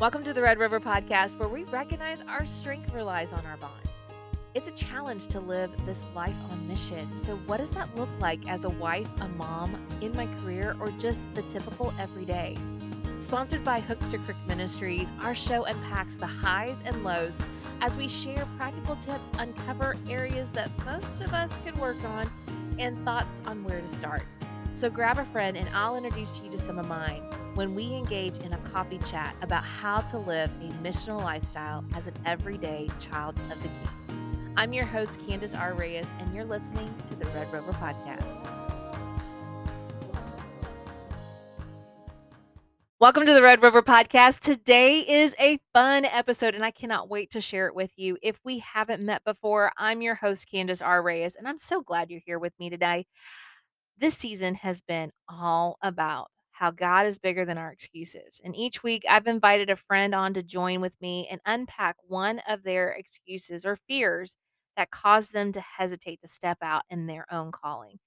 Welcome to the Red River Podcast, where we recognize our strength relies on our bond. It's a challenge to live this life on mission. So, what does that look like as a wife, a mom, in my career, or just the typical everyday? Sponsored by Hooks to Crook Ministries, our show unpacks the highs and lows as we share practical tips, uncover areas that most of us could work on, and thoughts on where to start. So, grab a friend and I'll introduce you to some of mine when we engage in a coffee chat about how to live a missional lifestyle as an everyday child of the King. I'm your host, Candace R. Reyes, and you're listening to the Red River Podcast. Welcome to the Red River Podcast. Today is a fun episode, and I cannot wait to share it with you. If we haven't met before, I'm your host, Candace R. Reyes, and I'm so glad you're here with me today. This season has been all about how God is bigger than our excuses. And each week, I've invited a friend on to join with me and unpack one of their excuses or fears that cause them to hesitate to step out in their own calling.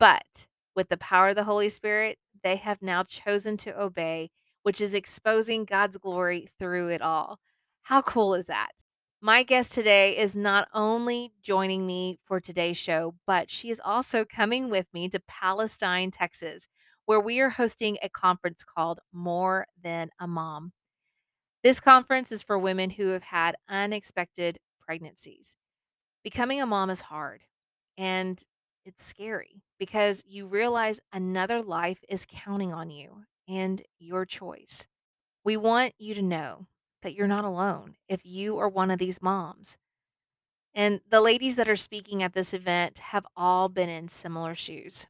But with the power of the Holy Spirit, they have now chosen to obey, which is exposing God's glory through it all. How cool is that? My guest today is not only joining me for today's show, but she is also coming with me to Palestine, Texas, where we are hosting a conference called More Than a Mom. This conference is for women who have had unexpected pregnancies. Becoming a mom is hard and it's scary because you realize another life is counting on you and your choice. We want you to know that you're not alone if you are one of these moms. And the ladies that are speaking at this event have all been in similar shoes.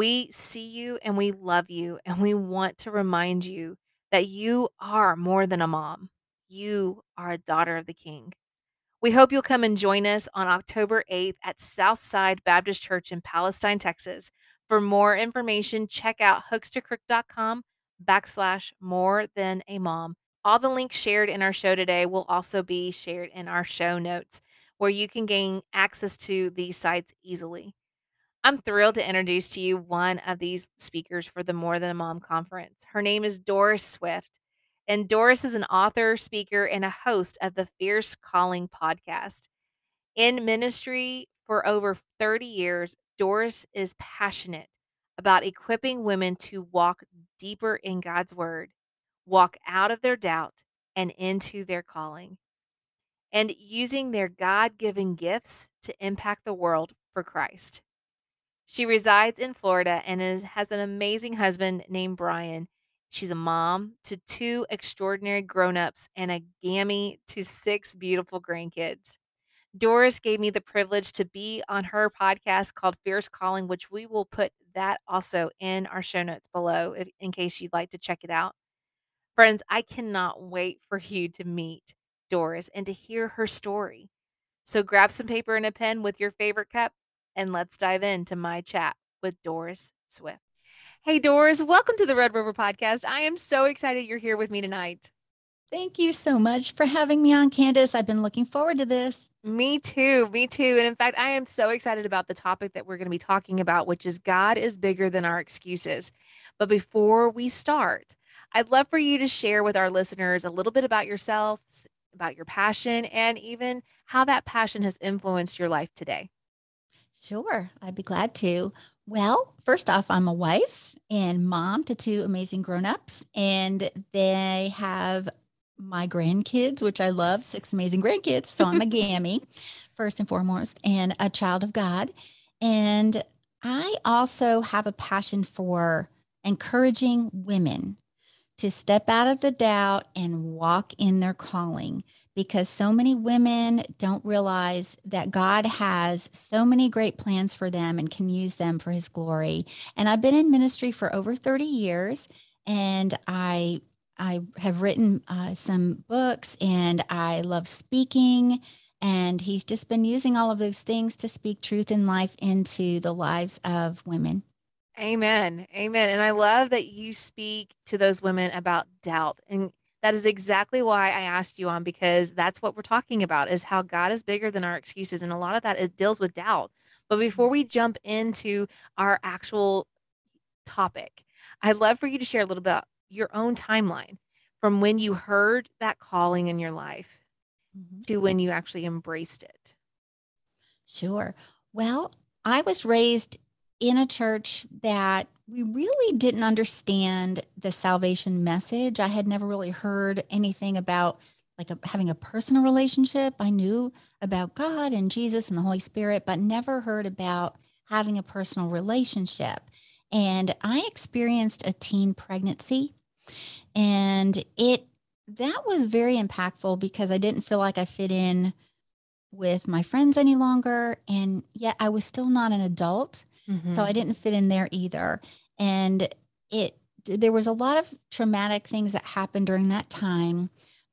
We see you and we love you, and we want to remind you that you are more than a mom. You are a daughter of the King. We hope you'll come and join us on October 8th at Southside Baptist Church in Palestine, Texas. For more information, check out hooks2crook.com backslash more than a mom. All the links shared in our show today will also be shared in our show notes, where you can gain access to these sites easily. I'm thrilled to introduce to you one of these speakers for the More Than a Mom conference. Her name is Doris Swift, and Doris is an author, speaker, and a host of the Fierce Calling podcast. In ministry for over 30 years, Doris is passionate about equipping women to walk deeper in God's word, walk out of their doubt, and into their calling, and using their God given gifts to impact the world for Christ. She resides in Florida and is, has an amazing husband named Brian. She's a mom to two extraordinary grown-ups and a gammy to six beautiful grandkids. Doris gave me the privilege to be on her podcast called Fierce Calling, which we will put that also in our show notes below if, in case you'd like to check it out. Friends, I cannot wait for you to meet Doris and to hear her story. So grab some paper and a pen with your favorite cup and let's dive into my chat with Doris Swift. Hey, Doris, welcome to the Red River Podcast. I am so excited you're here with me tonight. Thank you so much for having me on, Candace. I've been looking forward to this. Me too. Me too. And in fact, I am so excited about the topic that we're going to be talking about, which is God is bigger than our excuses. But before we start, I'd love for you to share with our listeners a little bit about yourself, about your passion, and even how that passion has influenced your life today. Sure, I'd be glad to. Well, first off, I'm a wife and mom to two amazing grown-ups, and they have my grandkids, which I love, six amazing grandkids. So I'm a gammy, first and foremost, and a child of God. And I also have a passion for encouraging women to step out of the doubt and walk in their calling because so many women don't realize that God has so many great plans for them and can use them for his glory. And I've been in ministry for over 30 years and I I have written uh, some books and I love speaking and he's just been using all of those things to speak truth and life into the lives of women. Amen. Amen. And I love that you speak to those women about doubt. And that is exactly why I asked you on because that's what we're talking about is how God is bigger than our excuses. And a lot of that it deals with doubt. But before we jump into our actual topic, I'd love for you to share a little bit your own timeline from when you heard that calling in your life Mhm. to when you actually embraced it? Sure. Well, I was raised in a church that we really didn't understand the salvation message. I had never really heard anything about like a, having a personal relationship. I knew about God and Jesus and the Holy Spirit, but never heard about having a personal relationship. And I experienced a teen pregnancy and it that was very impactful because I didn't feel like I fit in with my friends any longer and yet I was still not an adult so Mhm. I didn't fit in there either. And it there was a lot of traumatic things that happened during that time,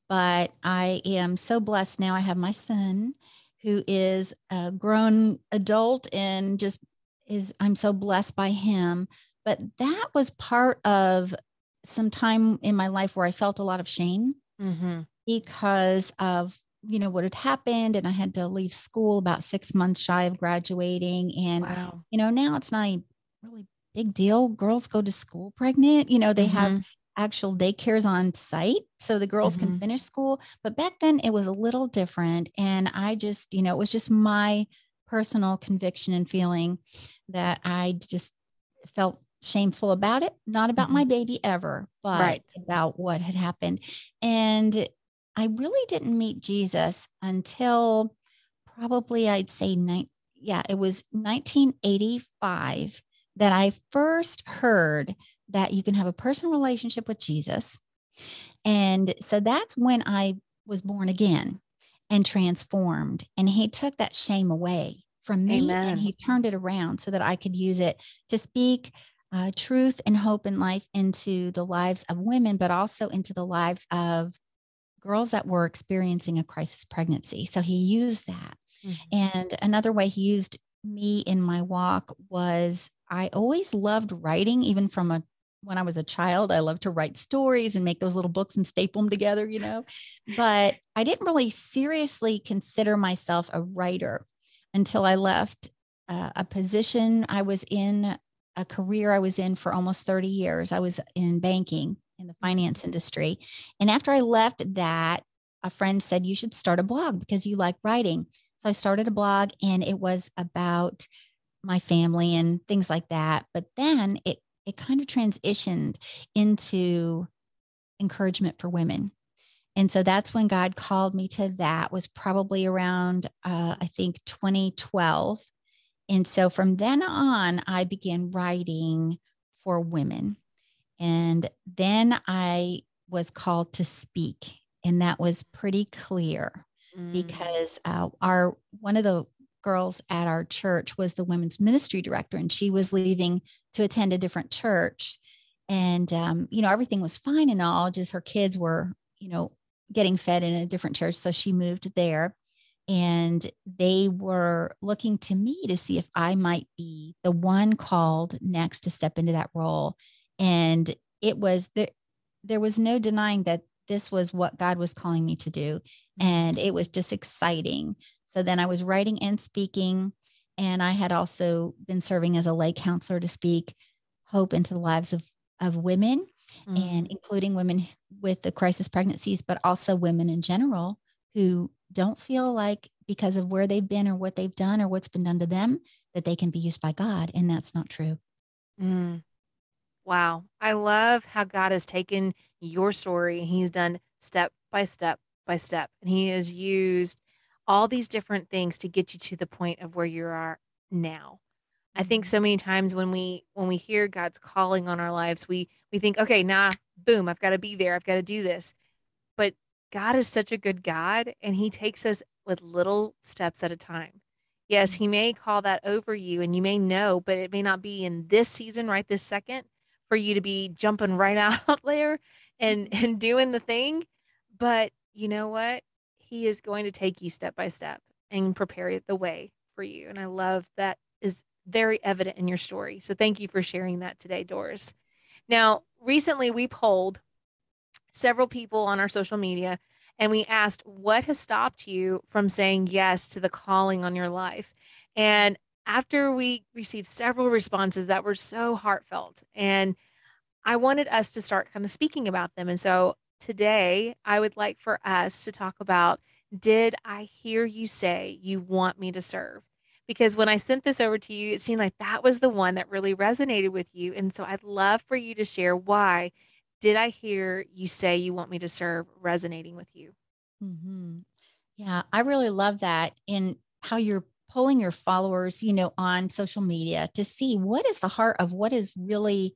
but I am so blessed now. I have my son who is a grown adult and just is I'm so blessed by him. But that was part of some time in my life where I felt a lot of shame Mhm. because of you know what had happened and i had to leave school about six months shy of graduating and Wow. you know now it's not a really big deal girls go to school pregnant you know they have Mhm. actual daycares on site so the girls can Mhm. finish school but back then it was a little different and i just you know it was just my personal conviction and feeling that i just felt shameful about it not about Mhm. my baby ever but Right. about what had happened and I really didn't meet Jesus until probably I'd say nine, yeah, it was 1985 that I first heard that you can have a personal relationship with Jesus. And so that's when I was born again and transformed. And he took that shame away from me Amen. and he turned it around so that I could use it to speak uh, truth and hope and life into the lives of women, but also into the lives of girls that were experiencing a crisis pregnancy. So he used that. Mhm. And another way he used me in my walk was I always loved writing, even from a when I was a child. I loved to write stories and make those little books and staple them together, you know. But I didn't really seriously consider myself a writer until I left uh, a position I was in, a career I was in for almost 30 years. I was in banking in the finance industry. And after I left that, a friend said, You should start a blog because you like writing. So I started a blog and it was about my family and things like that. But then it it kind of transitioned into encouragement for women. And so that's when God called me to that was probably around uh, I think 2012. And so from then on, I began writing for women. And then I was called to speak. And that was pretty clear Mm. because uh, our one of the girls at our church was the women's ministry director, and she was leaving to attend a different church. And um, you know, everything was fine and all, just her kids were, you know, getting fed in a different church. So she moved there. And they were looking to me to see if I might be the one called next to step into that role. And it was there, there was no denying that this was what God was calling me to do. And it was just exciting. So then I was writing and speaking. And I had also been serving as a lay counselor to speak hope into the lives of, of women Mm. and including women with the crisis pregnancies, but also women in general who don't feel like because of where they've been or what they've done or what's been done to them that they can be used by God. And that's not true. Mm. Wow. I love how God has taken your story and He's done step by step by step. And He has used all these different things to get you to the point of where you are now. I think Mhm. so many times when we when we hear God's calling on our lives, we we think, okay, nah, boom, I've got to be there. I've got to do this. But God is such a good God and He takes us with little steps at a time. Yes. He may call that over you and you may know, but it may not be in this season, right this second, for you to be jumping right out there and Mhm. and doing the thing. But you know what? He is going to take you step by step and prepare the way for you. And I love that is very evident in your story. So thank you for sharing that today, Doris. Now, recently we polled several people on our social media and we asked what has stopped you from saying yes to the calling on your life. And after we received several responses that were so heartfelt and I wanted us to start kind of speaking about them. And so today I would like for us to talk about did I hear you say you want me to serve? Because when I sent this over to you, it seemed like that was the one that really resonated with you. And so I'd love for you to share why did I hear you say you want me to serve resonating with you? Mm-hmm. Yeah, I really love that in how you're pulling your followers, you know, on social media to see what is the heart of what is really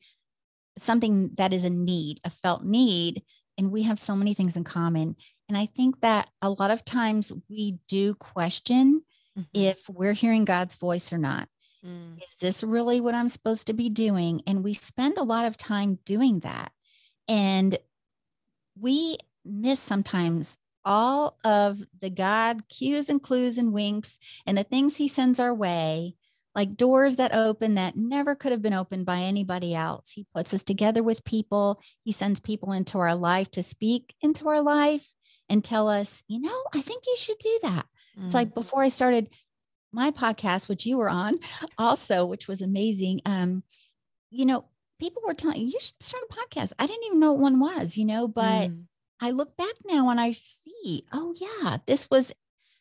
something that is a need, a felt need. And we have so many things in common. And I think that a lot of times we do question mm-hmm. if we're hearing God's voice or not. Mm. Is this really what I'm supposed to be doing? And we spend a lot of time doing that. And we miss sometimes all of the God cues and clues and winks and the things he sends our way, like doors that open that never could have been opened by anybody else. He puts us together with people, he sends people into our life to speak into our life and tell us, you know, I think you should do that. Mm-hmm. It's like mm-hmm. before I started my podcast, which you were on also, which was amazing. Um, you know, people were telling you should start a podcast. I didn't even know what one was, you know, but mm. I look back now and I see, oh yeah, this was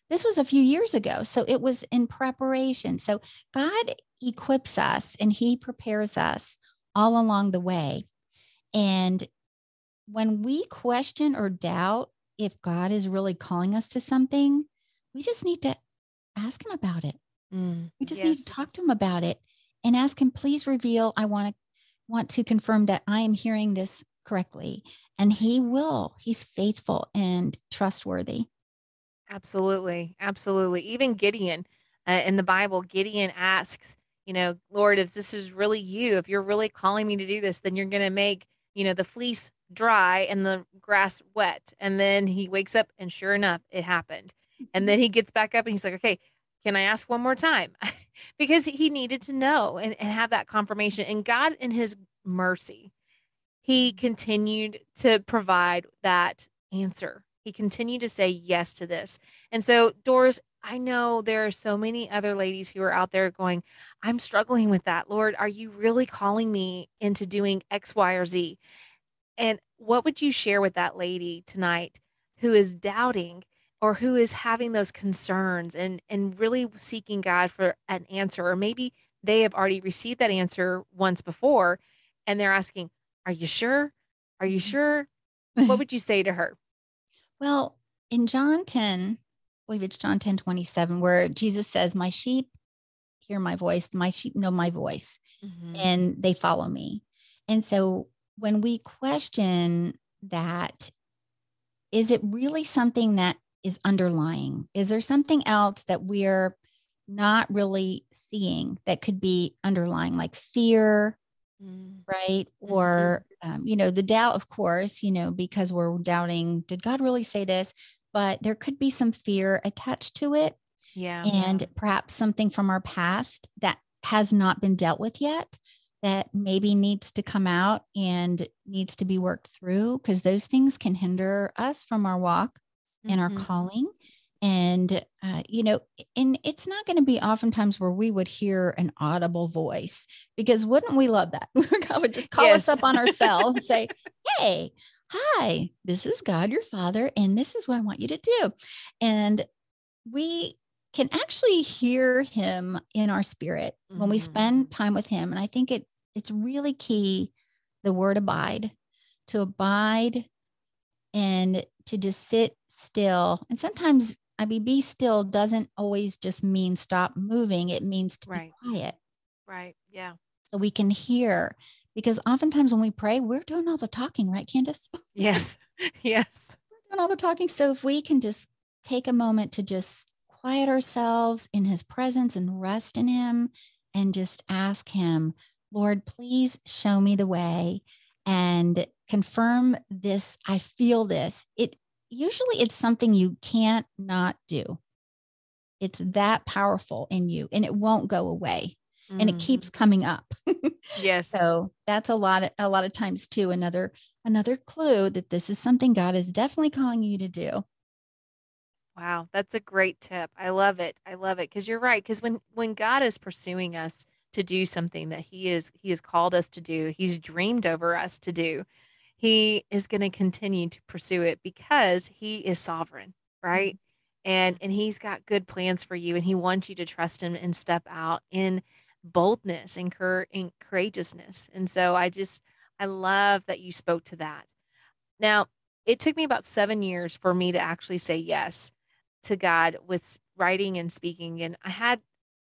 this was a few years ago. So it was in preparation. So God equips us and he prepares us all along the way. And when we question or doubt if God is really calling us to something, we just need to ask him about it. Mm, we just yes. need to talk to him about it and ask him, please reveal. I want to want to confirm that I am hearing this correctly. And he will. He's faithful and trustworthy. Absolutely. Absolutely. Even Gideon uh, in the Bible, Gideon asks, you know, Lord, if this is really you, if you're really calling me to do this, then you're going to make, you know, the fleece dry and the grass wet. And then he wakes up and sure enough, it happened. And then he gets back up and he's like, okay, can I ask one more time? because he needed to know and, and have that confirmation. And God, in his mercy, he continued to provide that answer. He continued to say yes to this. And so, Doris, I know there are so many other ladies who are out there going, I'm struggling with that. Lord, are you really calling me into doing X, Y, or Z? And what would you share with that lady tonight who is doubting or who is having those concerns and and really seeking God for an answer or maybe they have already received that answer once before and they're asking, "Are you sure? Are you mm-hmm. sure?" what would you say to her? Well, in John 10, I believe it's John 10 27, where Jesus says, My sheep hear my voice, my sheep know my voice, mm-hmm. and they follow me. And so when we question that, is it really something that is underlying? Is there something else that we're not really seeing that could be underlying, like fear, mm. right? Mm-hmm. Or, um, you know, the doubt, of course, you know, because we're doubting, did God really say this? But there could be some fear attached to it. Yeah. And perhaps something from our past that has not been dealt with yet that maybe needs to come out and needs to be worked through because those things can hinder us from our walk and our mm-hmm. calling and uh, you know and it's not going to be oftentimes where we would hear an audible voice because wouldn't we love that god would just call yes. us up on our cell and say hey hi this is god your father and this is what i want you to do and we can actually hear him in our spirit mm-hmm. when we spend mm-hmm. time with him and i think it it's really key the word abide to abide and to just sit still. And sometimes, I mean, be still doesn't always just mean stop moving, it means to right. be quiet. Right. Yeah. So we can hear because oftentimes when we pray, we're doing all the talking, right, Candace? Yes. yes. We're doing all the talking. So if we can just take a moment to just quiet ourselves in his presence and rest in him and just ask him, Lord, please show me the way and confirm this. I feel this. It usually it's something you can't not do. It's that powerful in you and it won't go away. Mm. And it keeps mm. coming up. yes. So that's a lot of, a lot of times too another another clue that this is something God is definitely calling you to do. Wow, that's a great tip. I love it. I love it because you're right. Because when when God is pursuing us to do something that He is He has called us to do, He's dreamed over us to do he is going to continue to pursue it because he is sovereign, right? Mm-hmm. And and he's got good plans for you and he wants you to trust him and step out in boldness and, cur- and courageousness. And so I just I love that you spoke to that. Now, it took me about 7 years for me to actually say yes to God with writing and speaking and I had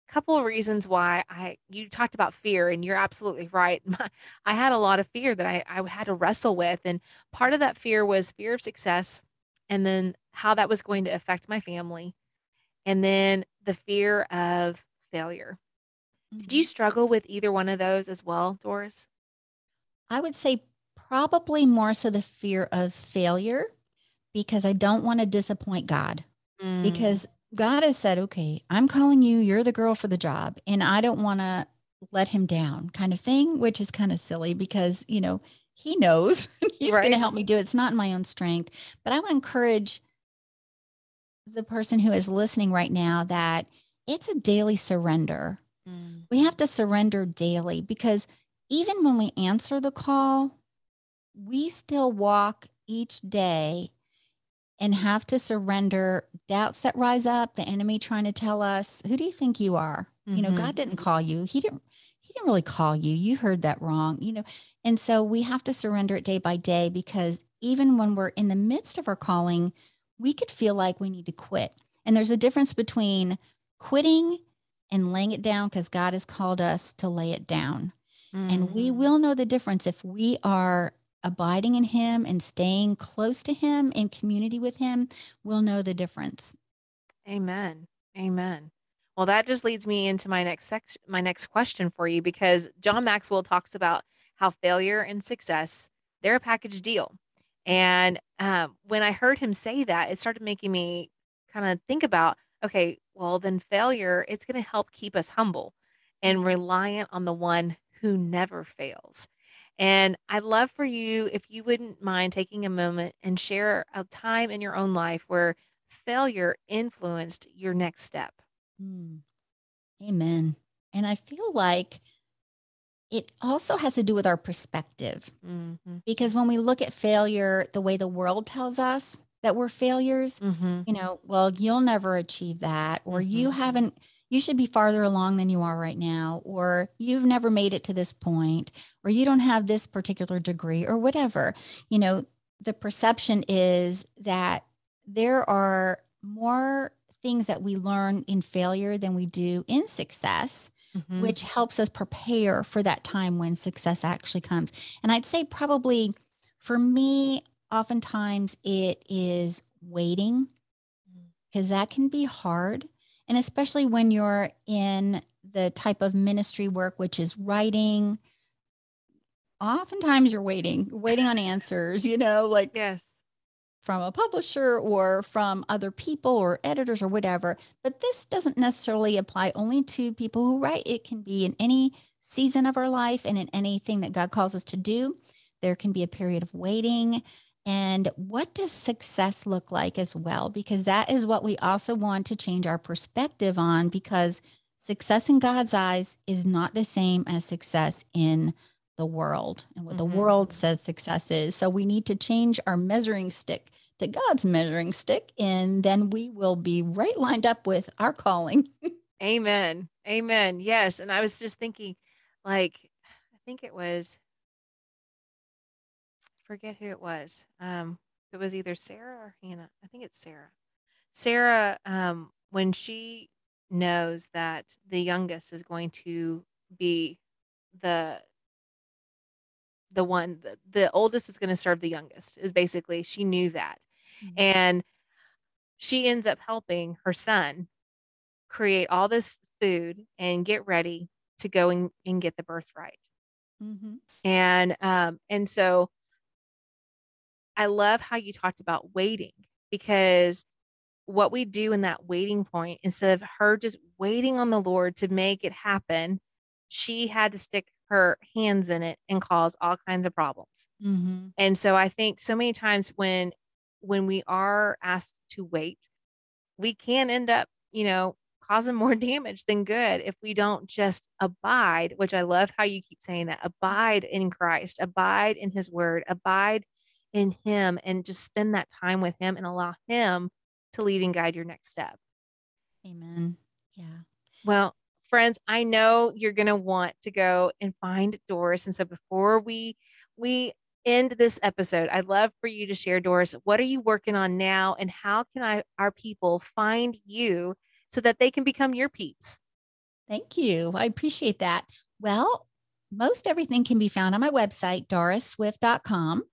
couple of reasons why I you talked about fear and you're absolutely right. I had a lot of fear that I, I had to wrestle with. And part of that fear was fear of success and then how that was going to affect my family. And then the fear of failure. Mm-hmm. Did you mm-hmm. struggle with either one of those as well, Doris? I would say probably more so the fear of failure because I don't want to disappoint God. Mm. Because God has said, okay, I'm calling you, you're the girl for the job, and I don't want to let him down, kind of thing, which is kind of silly because, you know, he knows he's right. going to help me do it. It's not in my own strength. But I want to encourage the person who is listening right now that it's a daily surrender. Mm. We have to surrender daily because even when we answer the call, we still walk each day and have to surrender doubts that rise up, the enemy trying to tell us, who do you think you are? Mm-hmm. You know, God mm-hmm. didn't call you. He didn't he didn't really call you. You heard that wrong, you know. And so we have to surrender it day by day because even when we're in the midst of our calling, we could feel like we need to quit. And there's a difference between quitting and laying it down because God has called us to lay it down. Mm-hmm. And we mm-hmm. will know the difference if we are abiding in him and staying close to him in community with him, we'll know the difference. Amen. Amen. Well, that just leads me into my next section, my next question for you, because John Maxwell talks about how failure and success they're a package deal. And um, when I heard him say that, it started making me kind of think about, okay, well, then failure, it's going to help keep us humble and reliant on the one who never fails. And I'd love for you, if you wouldn't mind taking a moment and share a time in your own life where failure influenced your next step. Mm. Amen. And I feel like it also has to do with our perspective. Mm-hmm. Because when we look at failure the way the world tells us that we're failures, mm-hmm. you know, well, you'll never achieve that, or mm-hmm. you haven't you should be farther along than you are right now, or you've never made it to this point, or you don't have this particular degree, or whatever. You know, the perception is that there are more things that we learn in failure than we do in success. Mm-hmm. Which helps us prepare for that time when success actually comes. And I'd say, probably for me, oftentimes it is waiting because mm. that can be hard and especially when you're in the type of ministry work, which is writing, oftentimes you're waiting, waiting on answers, you know, like yes. From a publisher or from other people or editors or whatever. But this doesn't necessarily apply only to people who write. It can be in any season of our life and in anything that God calls us to do. There can be a period of waiting. And what does success look like as well? Because that is what we also want to change our perspective on, because success in God's eyes is not the same as success in the world and what mm-hmm. the world says success is. So we need to change our measuring stick to God's measuring stick, and then we will be right lined up with our calling. Amen. Amen. Yes. And I was just thinking, like, I think it was forget who it was. Um, it was either Sarah or Hannah. I think it's Sarah. Sarah, um, when she knows that the youngest is going to be the the one the, the oldest is going to serve the youngest is basically she knew that mm-hmm. and she ends up helping her son create all this food and get ready to go and, and get the birthright mm-hmm. and um and so I love how you talked about waiting because what we do in that waiting point, instead of her just waiting on the Lord to make it happen, she had to stick her hands in it and cause all kinds of problems. Mm-hmm. And so I think so many times when when we are asked to wait, we can end up, you know, causing more damage than good if we don't just abide, which I love how you keep saying that abide in Christ, abide in his word, abide in him, and just spend that time with him and allow him to lead and guide your next step. Amen. Yeah. Well, friends, I know you're going to want to go and find Doris. And so before we we end this episode, I'd love for you to share, Doris, what are you working on now and how can I our people find you so that they can become your peeps? Thank you. I appreciate that. Well, most everything can be found on my website, dorisswift.com.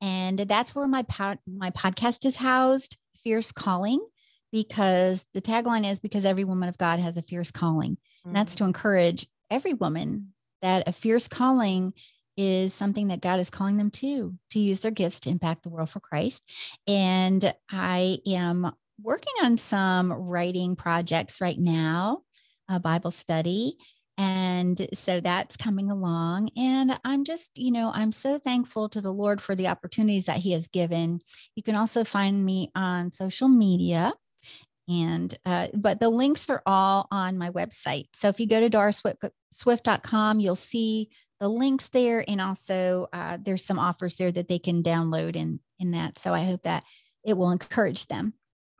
And that's where my pod, my podcast is housed, Fierce Calling, because the tagline is because every woman of God has a fierce calling. Mm-hmm. And that's to encourage every woman that a fierce calling is something that God is calling them to, to use their gifts to impact the world for Christ. And I am working on some writing projects right now, a Bible study. And so that's coming along. And I'm just, you know, I'm so thankful to the Lord for the opportunities that He has given. You can also find me on social media. And, uh, but the links are all on my website. So if you go to dorisswift.com, you'll see the links there. And also, uh, there's some offers there that they can download in, in that. So I hope that it will encourage them.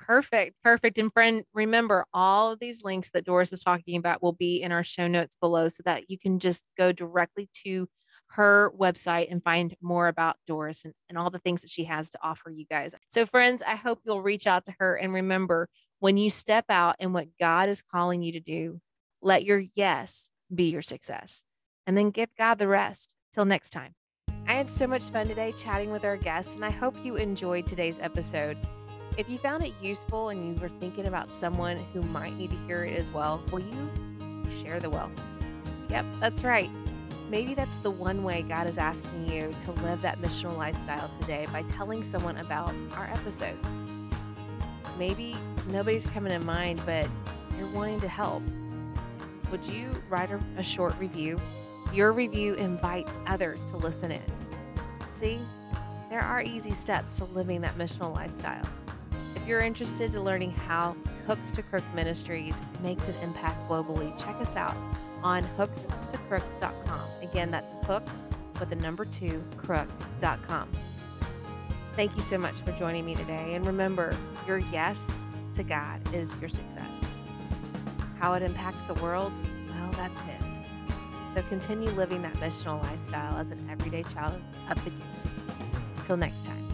Perfect. Perfect. And friend, remember all of these links that Doris is talking about will be in our show notes below so that you can just go directly to her website and find more about Doris and, and all the things that she has to offer you guys. So, friends, I hope you'll reach out to her and remember when you step out in what God is calling you to do, let your yes be your success and then give God the rest. Till next time. I had so much fun today chatting with our guests, and I hope you enjoyed today's episode. If you found it useful and you were thinking about someone who might need to hear it as well, will you share the wealth? Yep, that's right. Maybe that's the one way God is asking you to live that missional lifestyle today by telling someone about our episode. Maybe nobody's coming to mind, but you're wanting to help. Would you write a, a short review? Your review invites others to listen in. See, there are easy steps to living that missional lifestyle. If you're interested in learning how Hooks to Crook Ministries makes an impact globally, check us out on hooks to hooks2crook.com. Again, that's hooks with the number two crook.com. Thank you so much for joining me today. And remember, your yes to God is your success. How it impacts the world, well, that's His. So continue living that missional lifestyle as an everyday child of the kingdom. Until next time.